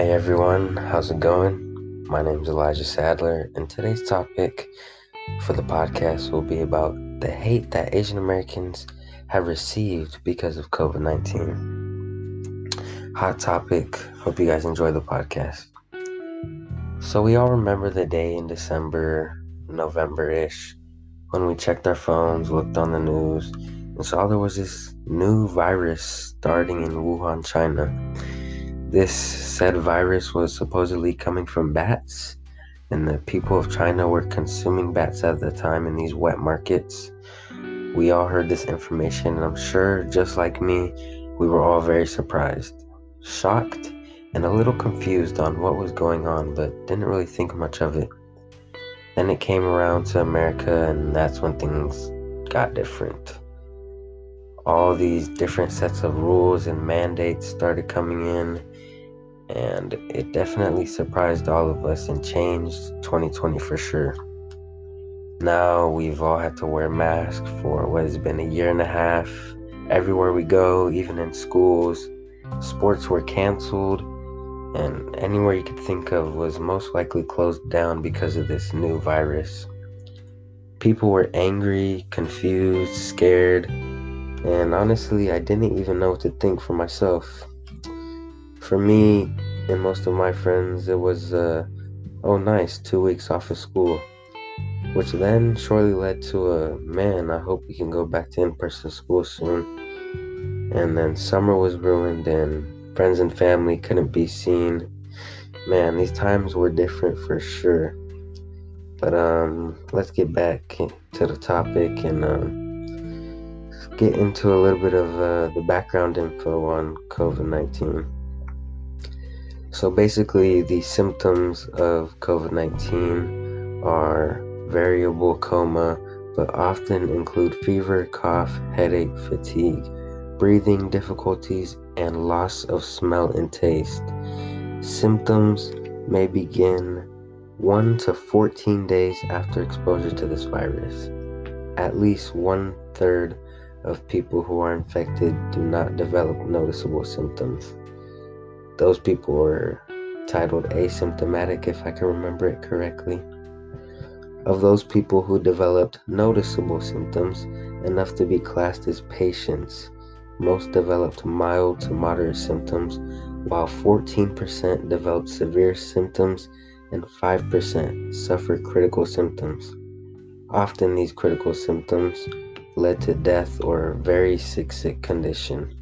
Hey everyone, how's it going? My name is Elijah Sadler, and today's topic for the podcast will be about the hate that Asian Americans have received because of COVID 19. Hot topic. Hope you guys enjoy the podcast. So, we all remember the day in December, November ish, when we checked our phones, looked on the news, and saw there was this new virus starting in Wuhan, China. This said virus was supposedly coming from bats, and the people of China were consuming bats at the time in these wet markets. We all heard this information, and I'm sure, just like me, we were all very surprised, shocked, and a little confused on what was going on, but didn't really think much of it. Then it came around to America, and that's when things got different. All these different sets of rules and mandates started coming in and it definitely surprised all of us and changed 2020 for sure. Now we've all had to wear masks for what has been a year and a half. Everywhere we go, even in schools, sports were canceled, and anywhere you could think of was most likely closed down because of this new virus. People were angry, confused, scared, and honestly, I didn't even know what to think for myself. For me and most of my friends, it was, uh, oh, nice, two weeks off of school. Which then shortly led to a man, I hope we can go back to in person school soon. And then summer was ruined, and friends and family couldn't be seen. Man, these times were different for sure. But um, let's get back to the topic and um, get into a little bit of uh, the background info on COVID 19. So basically, the symptoms of COVID 19 are variable coma, but often include fever, cough, headache, fatigue, breathing difficulties, and loss of smell and taste. Symptoms may begin 1 to 14 days after exposure to this virus. At least one third of people who are infected do not develop noticeable symptoms those people were titled asymptomatic, if I can remember it correctly. Of those people who developed noticeable symptoms, enough to be classed as patients, most developed mild to moderate symptoms, while 14% developed severe symptoms and 5% suffered critical symptoms. Often, these critical symptoms led to death or very sick, sick condition.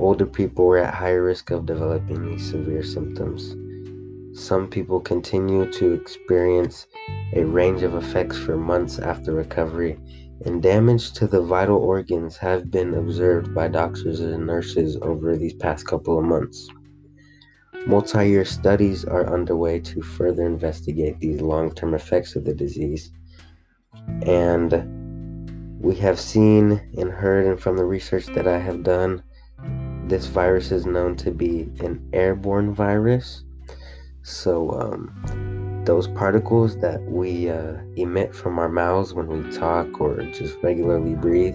Older people were at higher risk of developing these severe symptoms. Some people continue to experience a range of effects for months after recovery, and damage to the vital organs have been observed by doctors and nurses over these past couple of months. Multi year studies are underway to further investigate these long term effects of the disease. And we have seen and heard, and from the research that I have done, this virus is known to be an airborne virus. So, um, those particles that we uh, emit from our mouths when we talk or just regularly breathe,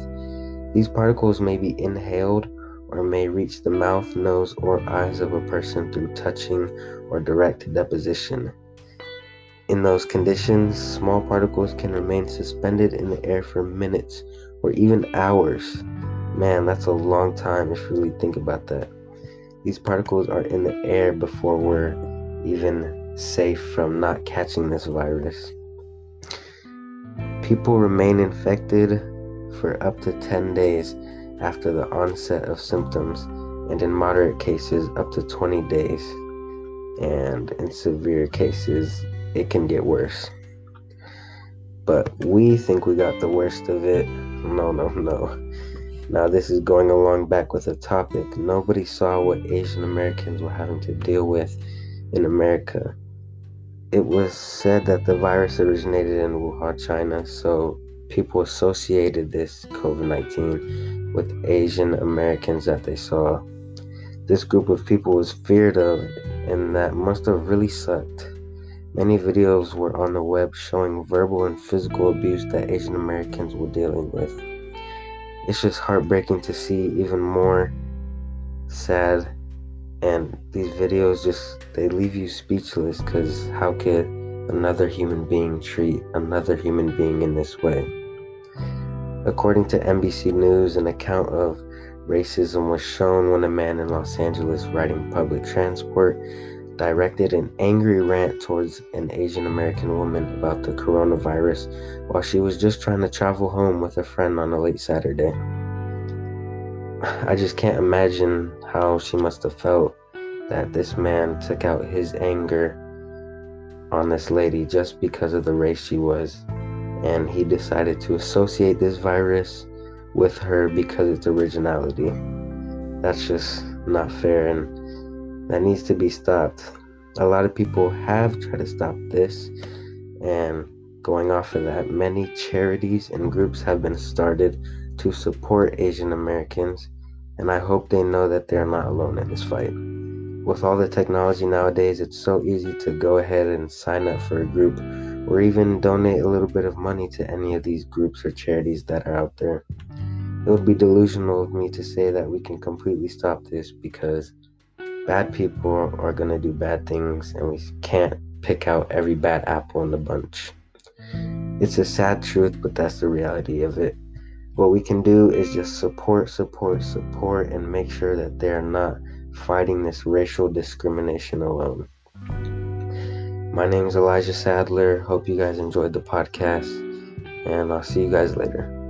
these particles may be inhaled or may reach the mouth, nose, or eyes of a person through touching or direct deposition. In those conditions, small particles can remain suspended in the air for minutes or even hours Man, that's a long time if you really think about that. These particles are in the air before we're even safe from not catching this virus. People remain infected for up to 10 days after the onset of symptoms, and in moderate cases, up to 20 days. And in severe cases, it can get worse. But we think we got the worst of it. No, no, no. Now, this is going along back with the topic. Nobody saw what Asian Americans were having to deal with in America. It was said that the virus originated in Wuhan, China, so people associated this COVID 19 with Asian Americans that they saw. This group of people was feared of, and that must have really sucked. Many videos were on the web showing verbal and physical abuse that Asian Americans were dealing with it's just heartbreaking to see even more sad And these videos just they leave you speechless because how could another human being treat another human being in this way? According to NBC News, an account of racism was shown when a man in Los Angeles riding public transport directed an angry rant towards an Asian American woman about the coronavirus while she was just trying to travel home with a friend on a late Saturday. I just can't imagine how she must have felt that this man took out his anger on this lady just because of the race she was. And he decided to associate this virus with her because of it's originality. That's just not fair and that needs to be stopped. A lot of people have tried to stop this, and going off of that, many charities and groups have been started to support Asian Americans, and I hope they know that they're not alone in this fight. With all the technology nowadays, it's so easy to go ahead and sign up for a group or even donate a little bit of money to any of these groups or charities that are out there. It would be delusional of me to say that we can completely stop this because bad people are going to do bad things and we can't pick out every bad apple in the bunch. It's a sad truth, but that's the reality of it. What we can do is just support, support, support, and make sure that they're not fighting this racial discrimination alone. My name is Elijah Sadler. Hope you guys enjoyed the podcast, and I'll see you guys later.